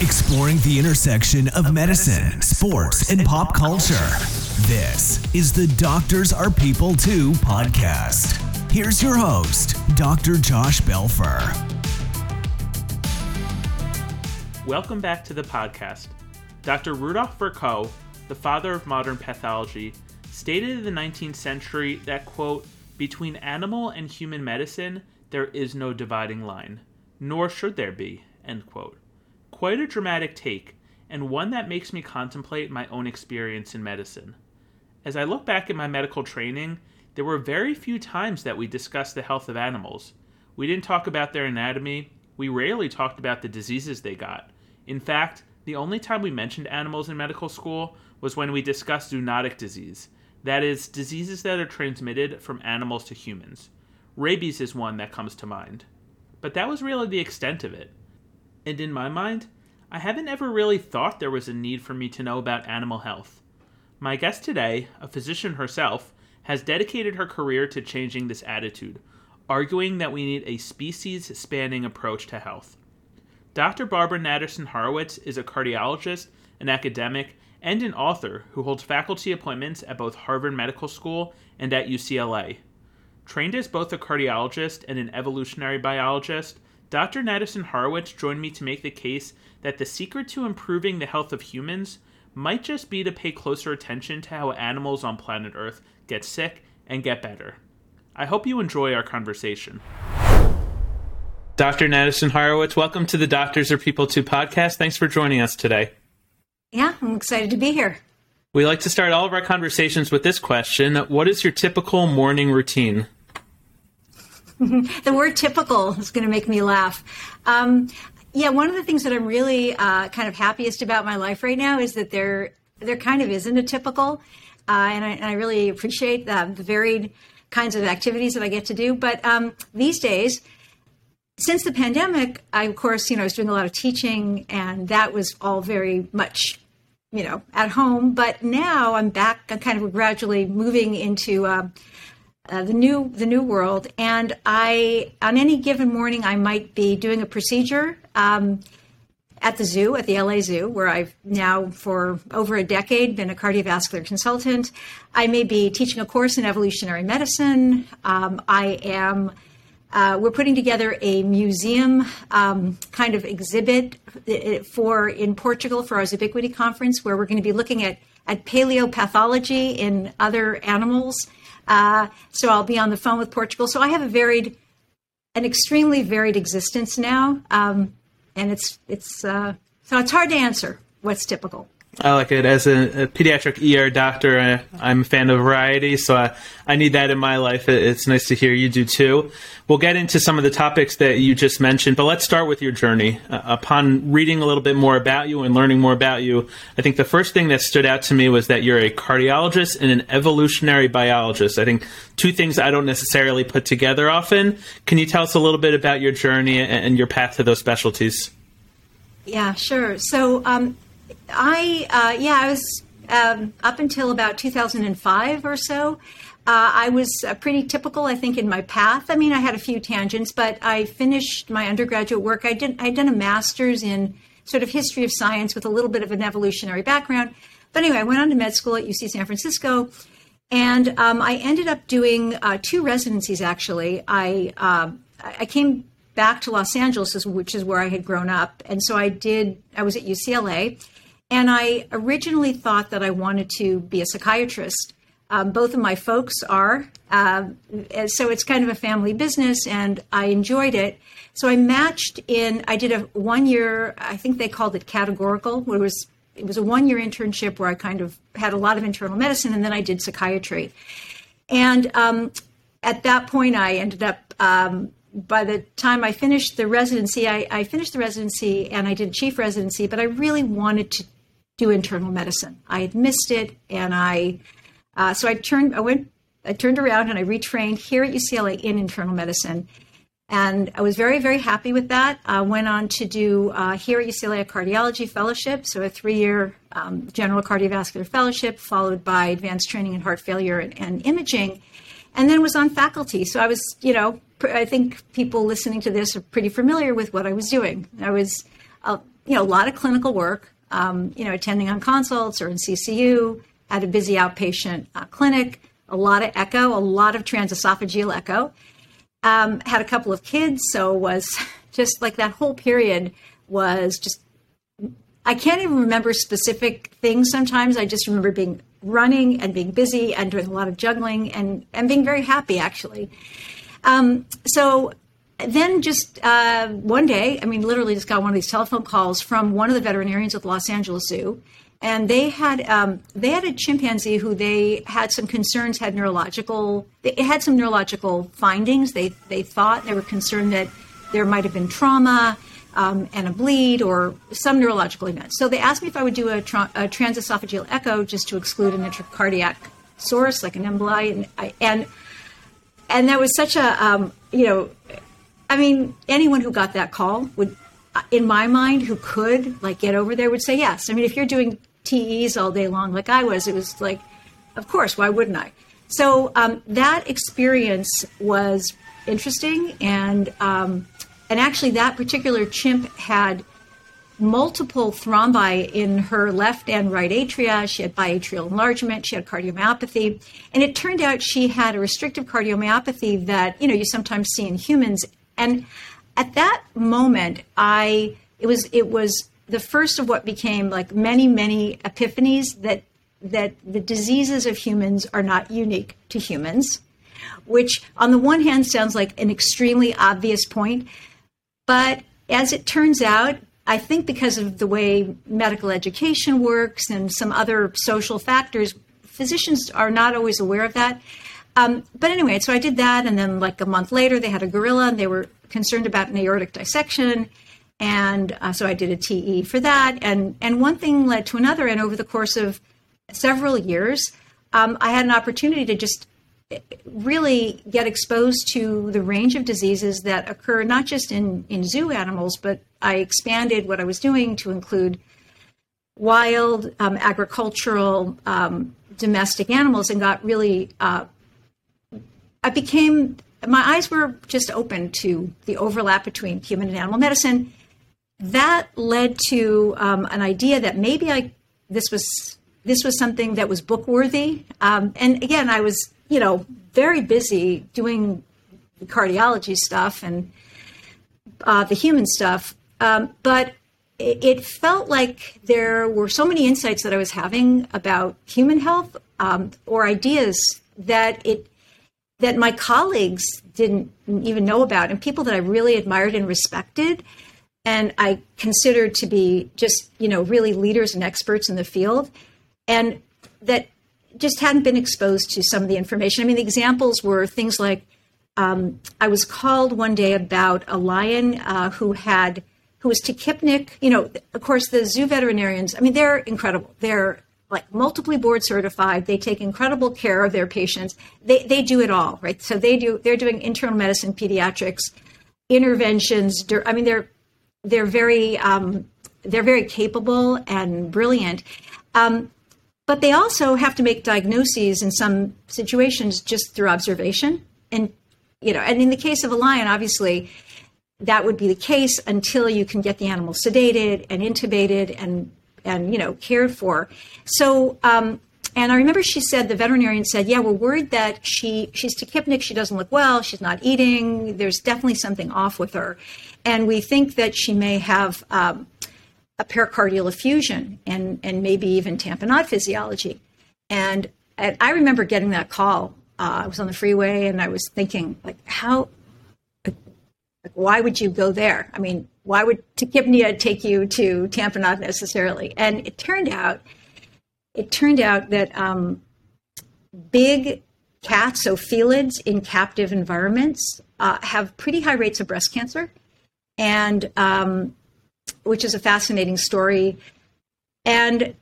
exploring the intersection of medicine, sports, and pop culture. This is the Doctors Are People Too podcast. Here's your host, Dr. Josh Belfer. Welcome back to the podcast. Dr. Rudolf Virchow, the father of modern pathology, stated in the 19th century that, quote, between animal and human medicine, there is no dividing line, nor should there be, end quote. Quite a dramatic take, and one that makes me contemplate my own experience in medicine. As I look back at my medical training, there were very few times that we discussed the health of animals. We didn't talk about their anatomy, we rarely talked about the diseases they got. In fact, the only time we mentioned animals in medical school was when we discussed zoonotic disease, that is, diseases that are transmitted from animals to humans. Rabies is one that comes to mind. But that was really the extent of it. And in my mind, I haven't ever really thought there was a need for me to know about animal health. My guest today, a physician herself, has dedicated her career to changing this attitude, arguing that we need a species spanning approach to health. Dr. Barbara Natterson Horowitz is a cardiologist, an academic, and an author who holds faculty appointments at both Harvard Medical School and at UCLA. Trained as both a cardiologist and an evolutionary biologist, Dr. Natterson Horowitz joined me to make the case that the secret to improving the health of humans might just be to pay closer attention to how animals on planet Earth get sick and get better. I hope you enjoy our conversation. Dr. Natterson Horowitz, welcome to the Doctors Are People Too podcast. Thanks for joining us today. Yeah, I'm excited to be here. We like to start all of our conversations with this question What is your typical morning routine? the word typical is going to make me laugh. Um, yeah, one of the things that I'm really uh, kind of happiest about my life right now is that there there kind of isn't a typical, uh, and, I, and, I, really appreciate the, the, varied kinds of activities that I get to do. But um, these days, since the pandemic, I of course you know I was doing a lot of teaching, and that was all very much you know at home. But now I'm back, I'm kind of gradually moving into. Uh, uh, the new the new world. And I, on any given morning, I might be doing a procedure um, at the zoo, at the LA Zoo, where I've now for over a decade been a cardiovascular consultant. I may be teaching a course in evolutionary medicine. Um, I am. Uh, we're putting together a museum um, kind of exhibit uh, for in Portugal for our Zoobiquity conference, where we're going to be looking at at paleopathology in other animals uh, so I'll be on the phone with Portugal. So I have a varied, an extremely varied existence now, um, and it's it's uh, so it's hard to answer what's typical. I like it. As a, a pediatric ER doctor, I, am a fan of variety, so I, I need that in my life. It's nice to hear you do too. We'll get into some of the topics that you just mentioned, but let's start with your journey. Uh, upon reading a little bit more about you and learning more about you, I think the first thing that stood out to me was that you're a cardiologist and an evolutionary biologist. I think two things I don't necessarily put together often. Can you tell us a little bit about your journey and, and your path to those specialties? Yeah, sure. So, um, I uh, yeah, I was um, up until about 2005 or so. Uh, I was uh, pretty typical, I think, in my path. I mean, I had a few tangents, but I finished my undergraduate work. I did I'd done a master's in sort of history of science with a little bit of an evolutionary background. But anyway, I went on to med school at UC San Francisco, and um, I ended up doing uh, two residencies. Actually, I um, I came back to Los Angeles, which is where I had grown up, and so I did. I was at UCLA and I originally thought that I wanted to be a psychiatrist. Um, both of my folks are. Uh, so it's kind of a family business, and I enjoyed it. So I matched in, I did a one year, I think they called it categorical, where it was, it was a one year internship where I kind of had a lot of internal medicine, and then I did psychiatry. And um, at that point, I ended up um, by the time I finished the residency, I, I, finished the residency and I did chief residency, but I really wanted to do internal medicine. I had missed it, and I uh, so I turned. I went. I turned around and I retrained here at UCLA in internal medicine, and I was very very happy with that. I went on to do uh, here at UCLA a cardiology fellowship, so a three year um, general cardiovascular fellowship, followed by advanced training in heart failure and, and imaging, and then was on faculty. So I was, you know, I think people listening to this are pretty familiar with what I was doing. I was uh, you know, a lot of clinical work, um, you know, attending on consults or in CCU, at a busy outpatient uh, clinic, a lot of echo, a lot of transesophageal echo. Um, had a couple of kids, so was just like that whole period was just. I can't even remember specific things sometimes. I just remember being running and being busy and doing a lot of juggling and, and being very happy actually. Um, so then just uh, one day, I mean, literally just got one of these telephone calls from one of the veterinarians at the Los Angeles Zoo, and they had um, they had a chimpanzee who they had some concerns had neurological had some neurological findings. They they thought they were concerned that there might have been trauma um, and a bleed or some neurological event. So they asked me if I would do a, tra- a transesophageal echo just to exclude an intracardiac source like an emboli, and I, and and that was such a um, you know, I mean, anyone who got that call would, in my mind, who could like get over there would say yes. I mean, if you're doing TEs all day long like I was, it was like, of course, why wouldn't I? So um, that experience was interesting, and um, and actually, that particular chimp had multiple thrombi in her left and right atria. She had biatrial enlargement. She had cardiomyopathy. And it turned out she had a restrictive cardiomyopathy that, you know, you sometimes see in humans. And at that moment, I, it was, it was the first of what became like many, many epiphanies that, that the diseases of humans are not unique to humans, which on the one hand sounds like an extremely obvious point. But as it turns out, I think because of the way medical education works and some other social factors, physicians are not always aware of that. Um, but anyway, so I did that, and then like a month later, they had a gorilla, and they were concerned about an aortic dissection, and uh, so I did a TE for that, and and one thing led to another, and over the course of several years, um, I had an opportunity to just really get exposed to the range of diseases that occur not just in, in zoo animals, but I expanded what I was doing to include wild, um, agricultural, um, domestic animals and got really, uh, I became, my eyes were just open to the overlap between human and animal medicine. That led to um, an idea that maybe I, this was, this was something that was book worthy. Um, and again, I was you know, very busy doing the cardiology stuff and uh, the human stuff. Um, but it, felt like there were so many insights that I was having about human health um, or ideas that it that my colleagues didn't even know about, and people that I really admired and respected, and I considered to be just you know really leaders and experts in the field, and that just hadn't been exposed to some of the information. I mean, the examples were things like um, I was called one day about a lion uh, who had who was tachypneic. You know, of course, the zoo veterinarians. I mean, they're incredible. They're like multiply board certified. They take incredible care of their patients. They they do it all, right? So they do. They're doing internal medicine, pediatrics, interventions. I mean, they're they're very um, they're very capable and brilliant. Um, but they also have to make diagnoses in some situations just through observation. And, you know, and in the case of a lion, obviously, that would be the case until you can get the animal sedated and intubated and, and you know, cared for. So, um, and I remember she said, the veterinarian said, yeah, we're worried that she, she's tachypneic, she doesn't look well, she's not eating, there's definitely something off with her. And we think that she may have um, a pericardial effusion and, and maybe even tamponade physiology. And, and I remember getting that call. Uh, I was on the freeway and I was thinking, like, how, like, why would you go there? I mean, why would tachypnea take you to tamponade necessarily? And it turned out, it turned out that um, big cats, so felids in captive environments, uh, have pretty high rates of breast cancer. And um, which is a fascinating story. And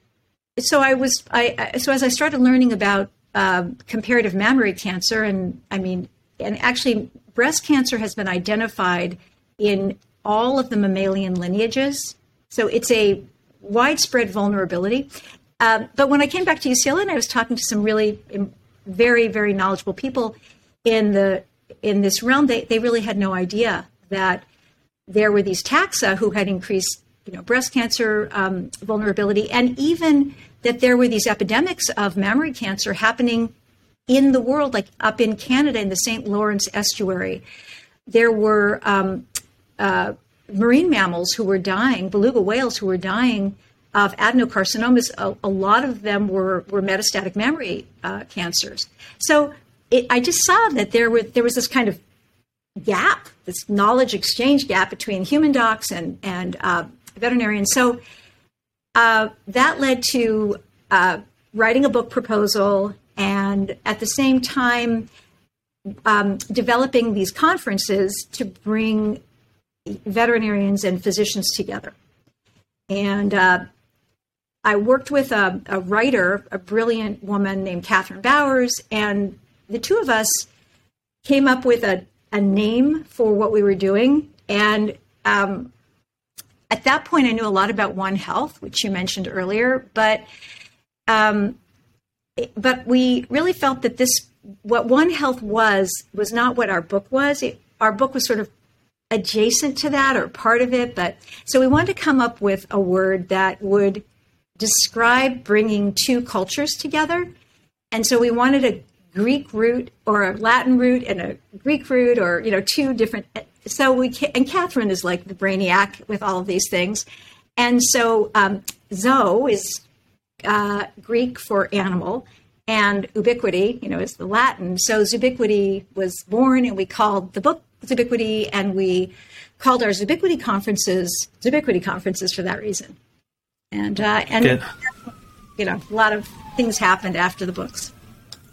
so I was, I, so as I started learning about uh, comparative mammary cancer, and I mean, and actually, breast cancer has been identified in all of the mammalian lineages. So it's a widespread vulnerability. Uh, but when I came back to UCLA and I was talking to some really very, very knowledgeable people in the in this realm, they, they really had no idea that there were these taxa who had increased you know breast cancer um, vulnerability, and even that there were these epidemics of mammary cancer happening in the world, like up in Canada in the St. Lawrence estuary. There were um, uh, marine mammals who were dying, beluga whales who were dying of adenocarcinomas. A, a lot of them were, were metastatic mammary uh, cancers. So it, I just saw that there, were, there was this kind of gap, this knowledge exchange gap between human docs and, and uh, veterinarians. So uh, that led to uh, writing a book proposal and at the same time um, developing these conferences to bring veterinarians and physicians together. And uh, I worked with a, a, writer, a brilliant woman named Kathryn Bowers, and the two of us came up with a, a name for what we were doing. And um, at that point, I knew a lot about One Health, which you mentioned earlier, but um, but we really felt that this what One Health was was not what our book was. It, our book was sort of adjacent to that or part of it, but so we wanted to come up with a word that would describe bringing two cultures together. And so we wanted a Greek root or a Latin root and a Greek root or you know two different so we and Kathryn is like the brainiac with all of these things, and so um, Zo is uh, Greek for animal, and ubiquity, you know, is the Latin. So ubiquity was born, and we called the book Zoobiquity, and we called our Zoobiquity conferences Zoobiquity conferences for that reason. And uh, and Good. you know, a lot of things happened after the books.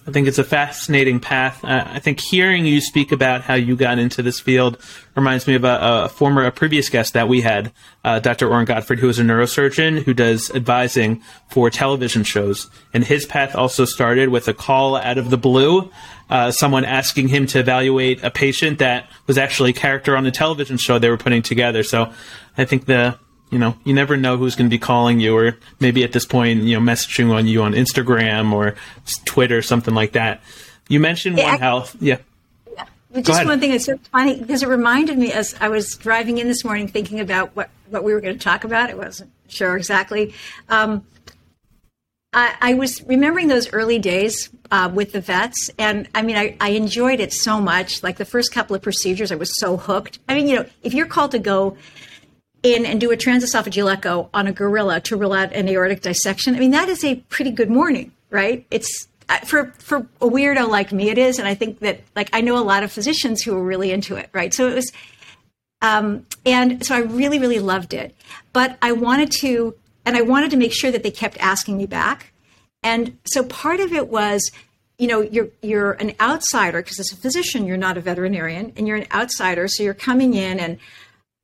I think it's a fascinating path. Uh, I think hearing you speak about how you got into this field reminds me of a, a former, a previous guest that we had, uh, Dr. Orrin Godford, who is a neurosurgeon who does advising for television shows. And his path also started with a call out of the blue, uh, someone asking him to evaluate a patient that was actually a character on a television show they were putting together. So I think the you know, you never know who's going to be calling you, or maybe at this point, you know, messaging on you on Instagram or Twitter, something like that. You mentioned yeah, One I, Health, yeah. yeah. Just one thing that's so funny because it reminded me as I was driving in this morning, thinking about what what we were going to talk about. It wasn't sure exactly. Um, I, I, was remembering those early days uh, with the vets, and I mean, I, I enjoyed it so much. Like the first couple of procedures, I was so hooked. I mean, you know, if you're called to go in and do a transesophageal echo on a gorilla to rule out an aortic dissection, I mean, that is a pretty good morning, right? It's uh, for for a weirdo like me, it is, and I think that like I know a lot of physicians who are really into it, right? So it was, um, and so I really really loved it, but I wanted to, and I wanted to make sure that they kept asking me back, and so part of it was you know you're you're an outsider because as a physician you're not a veterinarian and you're an outsider so you're coming in and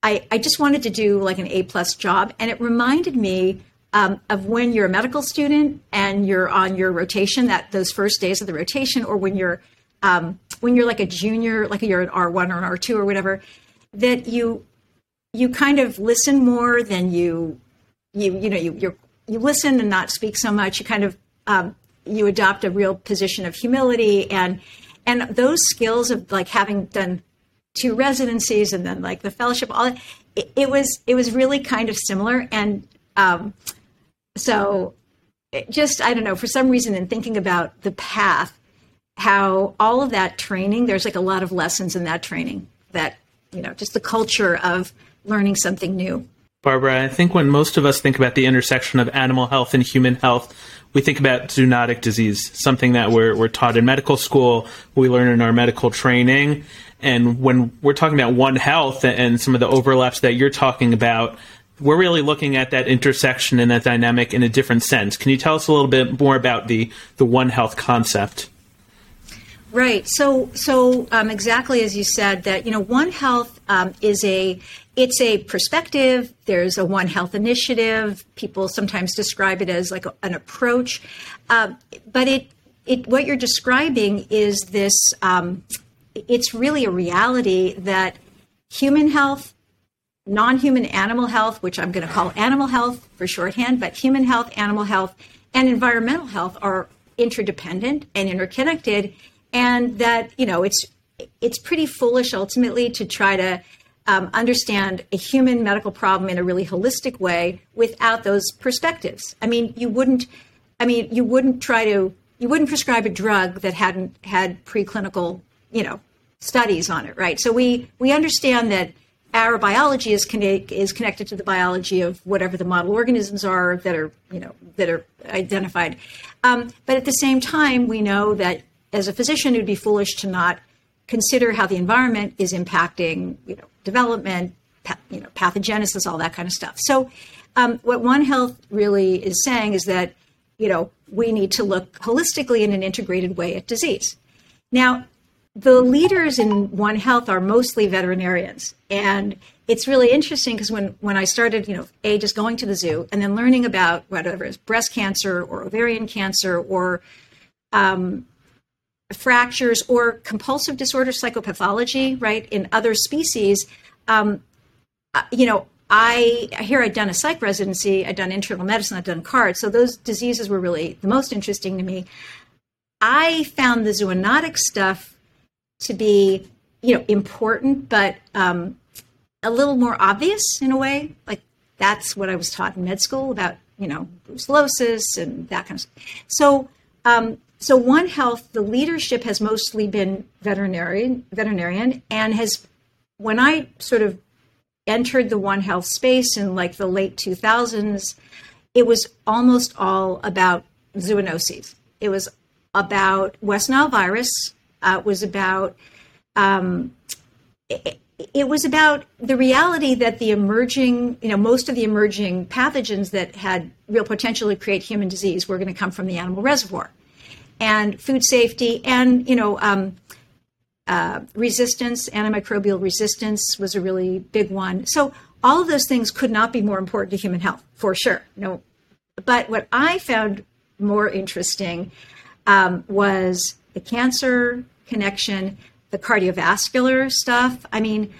I, I just wanted to do like an A plus job. And it reminded me um, of when you're a medical student and you're on your rotation, that those first days of the rotation, or when you're um, when you're like a junior, like you're an R1 or an R2 or whatever, that you you kind of listen more than you you you know you you you listen and not speak so much. You kind of um, you adopt a real position of humility and and those skills of like having done two residencies and then like the fellowship all it, it was it was really kind of similar and um, so just i don't know for some reason in thinking about the path how all of that training there's like a lot of lessons in that training that you know just the culture of learning something new barbara i think when most of us think about the intersection of animal health and human health we think about zoonotic disease, something that we're, we're taught in medical school, we learn in our medical training. And when we're talking about One Health and some of the overlaps that you're talking about, we're really looking at that intersection and that dynamic in a different sense. Can you tell us a little bit more about the, the One Health concept? Right. So, so um, exactly as you said, that you know, One Health um, is a it's a perspective. There's a One Health initiative. People sometimes describe it as like a, an approach, uh, but it it what you're describing is this. Um, it's really a reality that human health, non-human animal health, which I'm going to call animal health for shorthand, but human health, animal health, and environmental health are interdependent and interconnected, and that you know it's it's pretty foolish ultimately to try to um, understand a human medical problem in a really holistic way without those perspectives. I mean, you wouldn't. I mean, you wouldn't try to. You wouldn't prescribe a drug that hadn't had preclinical, you know, studies on it, right? So we we understand that our biology is is connected to the biology of whatever the model organisms are that are you know that are identified. Um, but at the same time, we know that as a physician, it would be foolish to not consider how the environment is impacting you know development, pa- you know pathogenesis, all that kind of stuff. So um, what One Health really is saying is that you know we need to look holistically in an integrated way at disease. Now, the leaders in One Health are mostly veterinarians. And it's really interesting because when, when I started, you know, A, just going to the zoo and then learning about whatever is breast cancer or ovarian cancer or um, fractures or compulsive disorder psychopathology, right, in other species, um, uh, you know, I here I'd done a psych residency, I'd done internal medicine, I'd done CARD, so those diseases were really the most interesting to me. I found the zoonotic stuff to be, you know, important, but um, a little more obvious in a way. Like that's what I was taught in med school about, you know, brucellosis and that kind of stuff. So, um, so One Health, the leadership has mostly been veterinarian, veterinarian, and has when I sort of entered the One Health space in like the late 2000s, it was almost all about zoonoses. It was about West Nile virus, uh, was about um, it, it, was about the reality that the emerging, you know, most of the emerging pathogens that had real potential to create human disease were going to come from the animal reservoir, and food safety, and you know. Um, uh, resistance, antimicrobial resistance was a really big one. So all of those things could not be more important to human health, for sure. No, but what I found more interesting um, was the cancer connection, the cardiovascular stuff. I mean,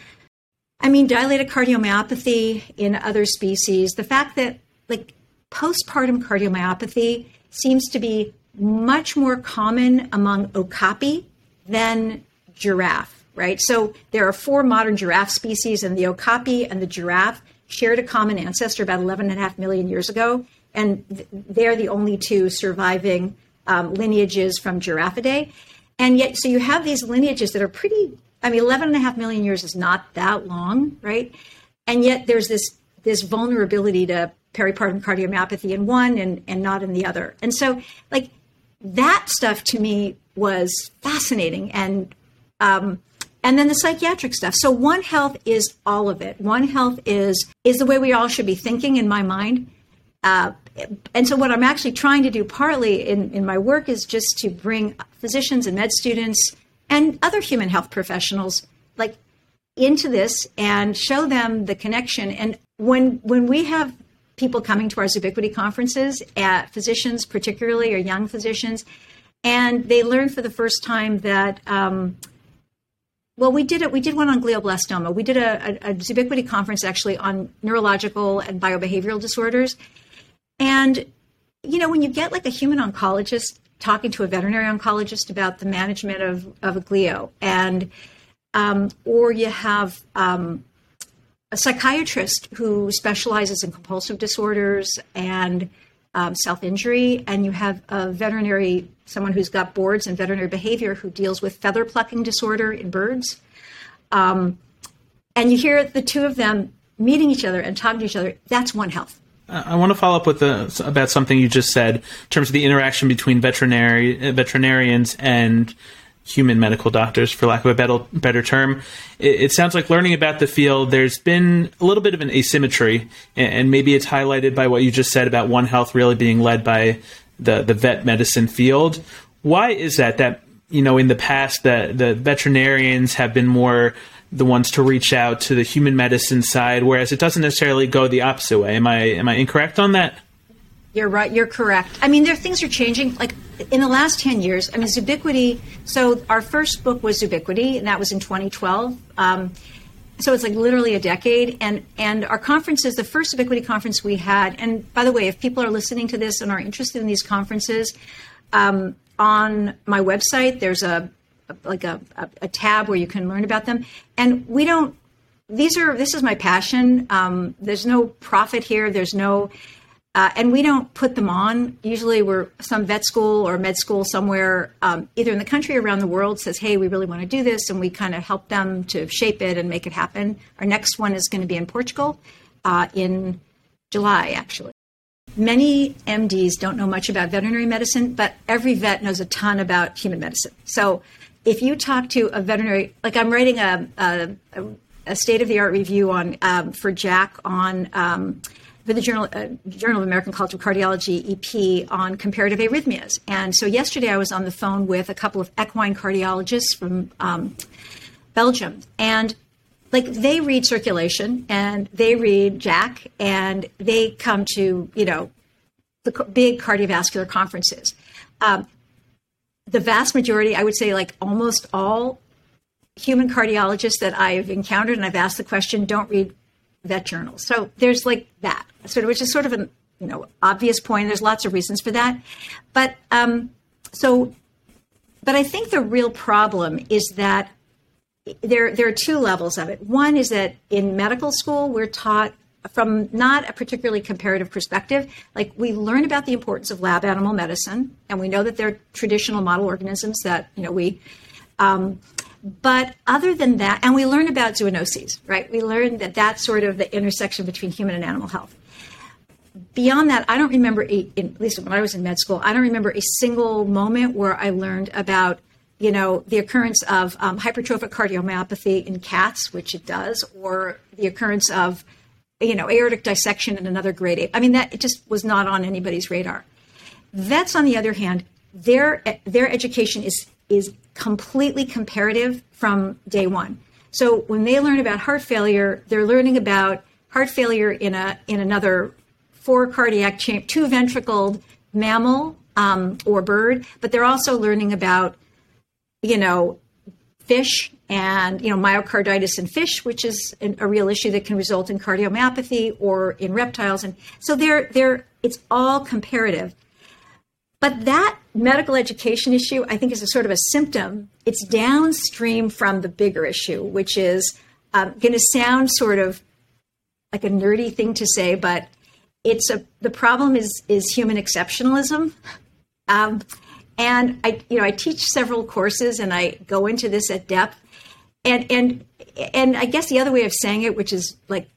I mean, dilated cardiomyopathy in other species. The fact that like postpartum cardiomyopathy seems to be much more common among okapi than giraffe, right? So there are four modern giraffe species, and the okapi and the giraffe shared a common ancestor about 11 and a half million years ago, and they're the only two surviving um, lineages from Giraffidae. And yet, so you have these lineages that are pretty, I mean, 11 and a half million years is not that long, right? And yet there's this, this vulnerability to peripartum cardiomyopathy in one and, and not in the other. And so, like, that stuff to me was fascinating. And, um, and then the psychiatric stuff. So One Health is all of it. One Health is is the way we all should be thinking, in my mind. Uh, and so what I'm actually trying to do partly in, in my work is just to bring physicians and med students and other human health professionals like into this and show them the connection. And when when we have people coming to our Zoobiquity conferences, at physicians particularly or young physicians, and they learn for the first time that um, well, we did it. We did one on glioblastoma. We did a, a, a Zoobiquity conference actually on neurological and biobehavioral disorders, and, you know, when you get like a human oncologist talking to a veterinary oncologist about the management of, of a glio, and, um, or you have um, a psychiatrist who specializes in compulsive disorders and um, self injury, and you have a veterinary, someone who's got boards in veterinary behavior who deals with feather plucking disorder in birds. Um, and you hear the two of them meeting each other and talking to each other. That's One Health. I want to follow up with the, about something you just said in terms of the interaction between veterinary veterinarians and human medical doctors, for lack of a better, better term. It, it, sounds like learning about the field, there's been a little bit of an asymmetry, and, and, maybe it's highlighted by what you just said about One Health really being led by the, the vet medicine field. Why is that? That you know, in the past, the the veterinarians have been more the ones to reach out to the human medicine side, whereas it doesn't necessarily go the opposite way. Am I am I incorrect on that? You're right. You're correct. I mean, there things are changing. Like in the last ten years, I mean, Zoobiquity. So our first book was Zoobiquity, and that was in 2012. Um, so it's like literally a decade. And and our conferences, the first Zoobiquity conference we had. And by the way, if people are listening to this and are interested in these conferences, um, on my website, there's a like a, a, a tab where you can learn about them. And we don't these are this is my passion. Um, there's no profit here. There's no, uh, and we don't put them on. Usually, we're some vet school or med school somewhere, um, either in the country or around the world, says, "Hey, we really want to do this," and we kind of help them to shape it and make it happen. Our next one is going to be in Portugal uh, in July, actually. Many MDs don't know much about veterinary medicine, but every vet knows a ton about human medicine. So if you talk to a veterinary, like I'm writing a, a, a state of the art review on um, for JACC on um, for the Journal uh, Journal of American College of Cardiology EP on comparative arrhythmias. And so yesterday I was on the phone with a couple of equine cardiologists from um, Belgium, and like they read circulation and they read JACC and they come to you know the big cardiovascular conferences. Um, the vast majority, I would say, like almost all human cardiologists that I've encountered and I've asked the question don't read vet journals. So there's like that, sort of, which is sort of an you know obvious point. There's lots of reasons for that, but um, so, but I think the real problem is that there there are two levels of it. One is that in medical school we're taught from not a particularly comparative perspective. Like we learn about the importance of lab animal medicine, and we know that they're traditional model organisms that you know we. Um, but other than that, and we learn about zoonoses, right? We learn that that's sort of the intersection between human and animal health. Beyond that, I don't remember, a, in, at least when I was in med school, I don't remember a single moment where I learned about you know, the occurrence of um, hypertrophic cardiomyopathy in cats, which it does, or the occurrence of, you know, aortic dissection in another grade I mean, that it just was not on anybody's radar. Vets, on the other hand, their their education is is completely comparative from day one. So when they learn about heart failure, they're learning about heart failure in a in another four cardiac two ventricled mammal um, or bird, but they're also learning about you know, fish and, you know, myocarditis in fish, which is an, a real issue that can result in cardiomyopathy or in reptiles. And so they're, they're, it's all comparative. But that medical education issue, I think, is a sort of a symptom. It's downstream from the bigger issue, which is um, going to sound sort of like a nerdy thing to say, but it's a the problem is is human exceptionalism. Um, and I, you know, I teach several courses and I go into this at depth. And and and I guess the other way of saying it, which is like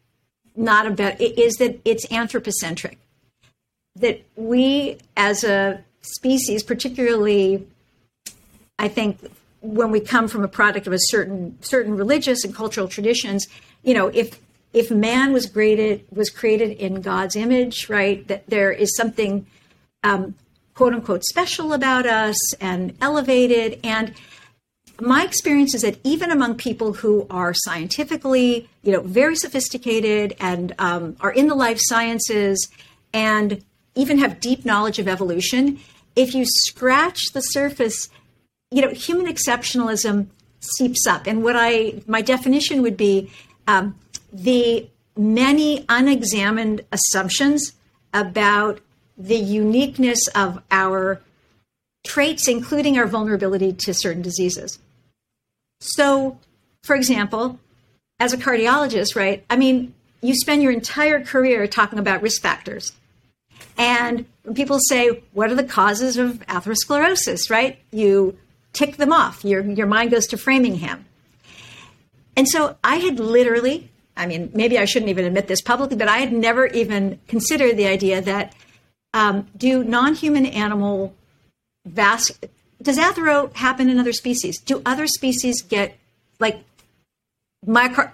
not about, is that it's anthropocentric. That we as a species, particularly, I think when we come from a product of a certain certain religious and cultural traditions, you know, if if man was created was created in God's image, right? That there is something um, quote unquote special about us and elevated. And my experience is that even among people who are scientifically, you know, very sophisticated and um, are in the life sciences and even have deep knowledge of evolution, if you scratch the surface, you know, human exceptionalism seeps up. And what I, my definition would be um, the many unexamined assumptions about the uniqueness of our traits, including our vulnerability to certain diseases. So, for example, as a cardiologist, right? I mean, you spend your entire career talking about risk factors. And when people say, what are the causes of atherosclerosis, right? You tick them off. Your, your mind goes to Framingham. And so I had literally, I mean, maybe I shouldn't even admit this publicly, but I had never even considered the idea that um, do non-human animal vas- does athero happen in other species? Do other species get like myocar-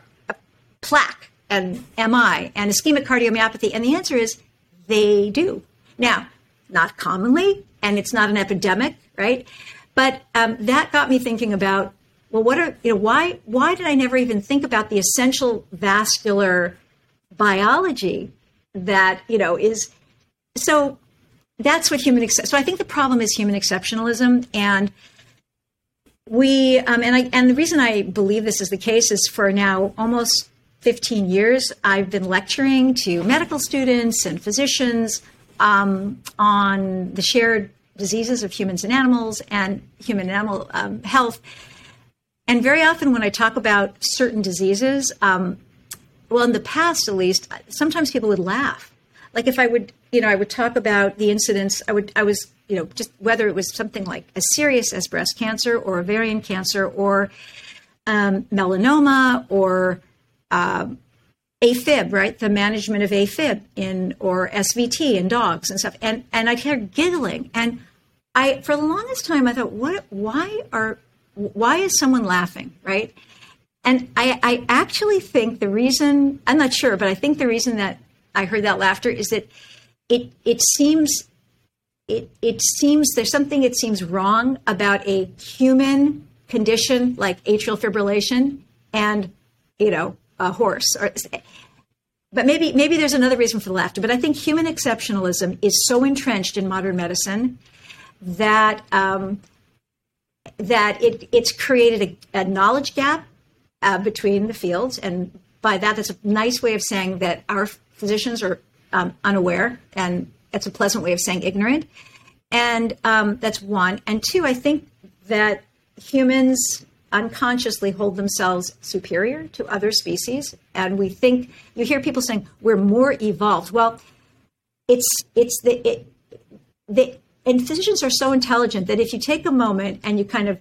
plaque and MI and ischemic cardiomyopathy? And the answer is they do. Now, not commonly, and it's not an epidemic, right? But um, that got me thinking about well, what are you know why why did I never even think about the essential vascular biology that you know is so that's what human so i think the problem is human exceptionalism and we um, and i and the reason i believe this is the case is for now almost 15 years i've been lecturing to medical students and physicians um, on the shared diseases of humans and animals and human and animal um, health and very often when i talk about certain diseases um, well, in the past at least, sometimes people would laugh. Like if I would, you know, I would talk about the incidents. I would, I was, you know, just whether it was something like as serious as breast cancer or ovarian cancer or um, melanoma or um, AFib, right? The management of AFib in or SVT in dogs and stuff. And and I'd hear giggling, and I for the longest time I thought, what? Why are why is someone laughing, right? And I, I actually think the reason I'm not sure, but I think the reason that I heard that laughter is that it it seems it it seems there's something it seems wrong about a human condition like atrial fibrillation and you know a horse or, but maybe maybe there's another reason for the laughter but i think human exceptionalism is so entrenched in modern medicine that um, that it, it's created a, a knowledge gap uh, between the fields. And by that that's a nice way of saying that our physicians are um, unaware and that's a pleasant way of saying ignorant. And um, that's one. And two i think that humans unconsciously hold themselves superior to other species. And we think you hear people saying we're more evolved. Well it's it's the it, the and physicians are so intelligent that if you take a moment and you kind of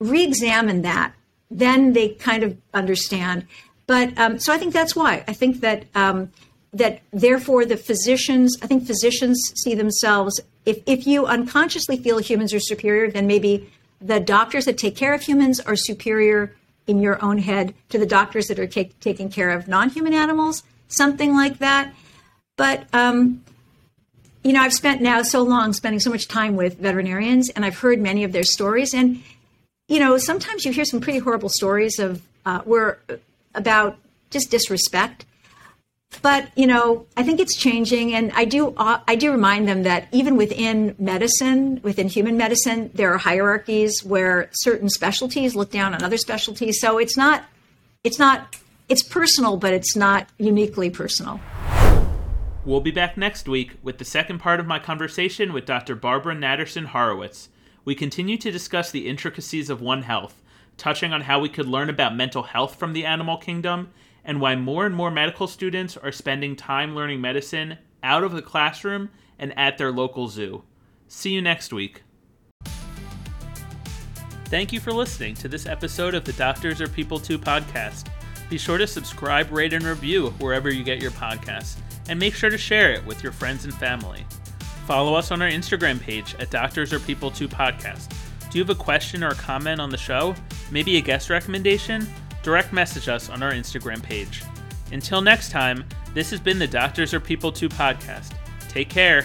re-examine that then they kind of understand. But um, so i think that's why. I think that um, that therefore the physicians i think physicians see themselves if, if you unconsciously feel humans are superior then maybe the doctors that take care of humans are superior in your own head to the doctors that are take, taking care of non-human animals, something like that. But um, you know, I've spent now so long spending so much time with veterinarians, and I've heard many of their stories. And you know, sometimes you hear some pretty horrible stories of uh, where about just disrespect but you know i think it's changing and i do uh, i do remind them that even within medicine within human medicine there are hierarchies where certain specialties look down on other specialties. So it's not it's not it's personal but it's not uniquely personal. We'll be back next week with the second part of my conversation with dr barbara natterson horowitz. We continue to discuss the intricacies of one health touching on how we could learn about mental health from the animal kingdom and why more and more medical students are spending time learning medicine out of the classroom and at their local zoo. See you next week. Thank you for listening to this episode of the Doctors Are People Too podcast. Be sure to subscribe, rate, and review wherever you get your podcasts, and make sure to share it with your friends and family. Follow us on our Instagram page at Doctors Are People Too podcast. Do you have a question or a comment on the show? Maybe a guest recommendation? Direct message us on our Instagram page. Until next time, this has been the Doctors Are People Too podcast. Take care.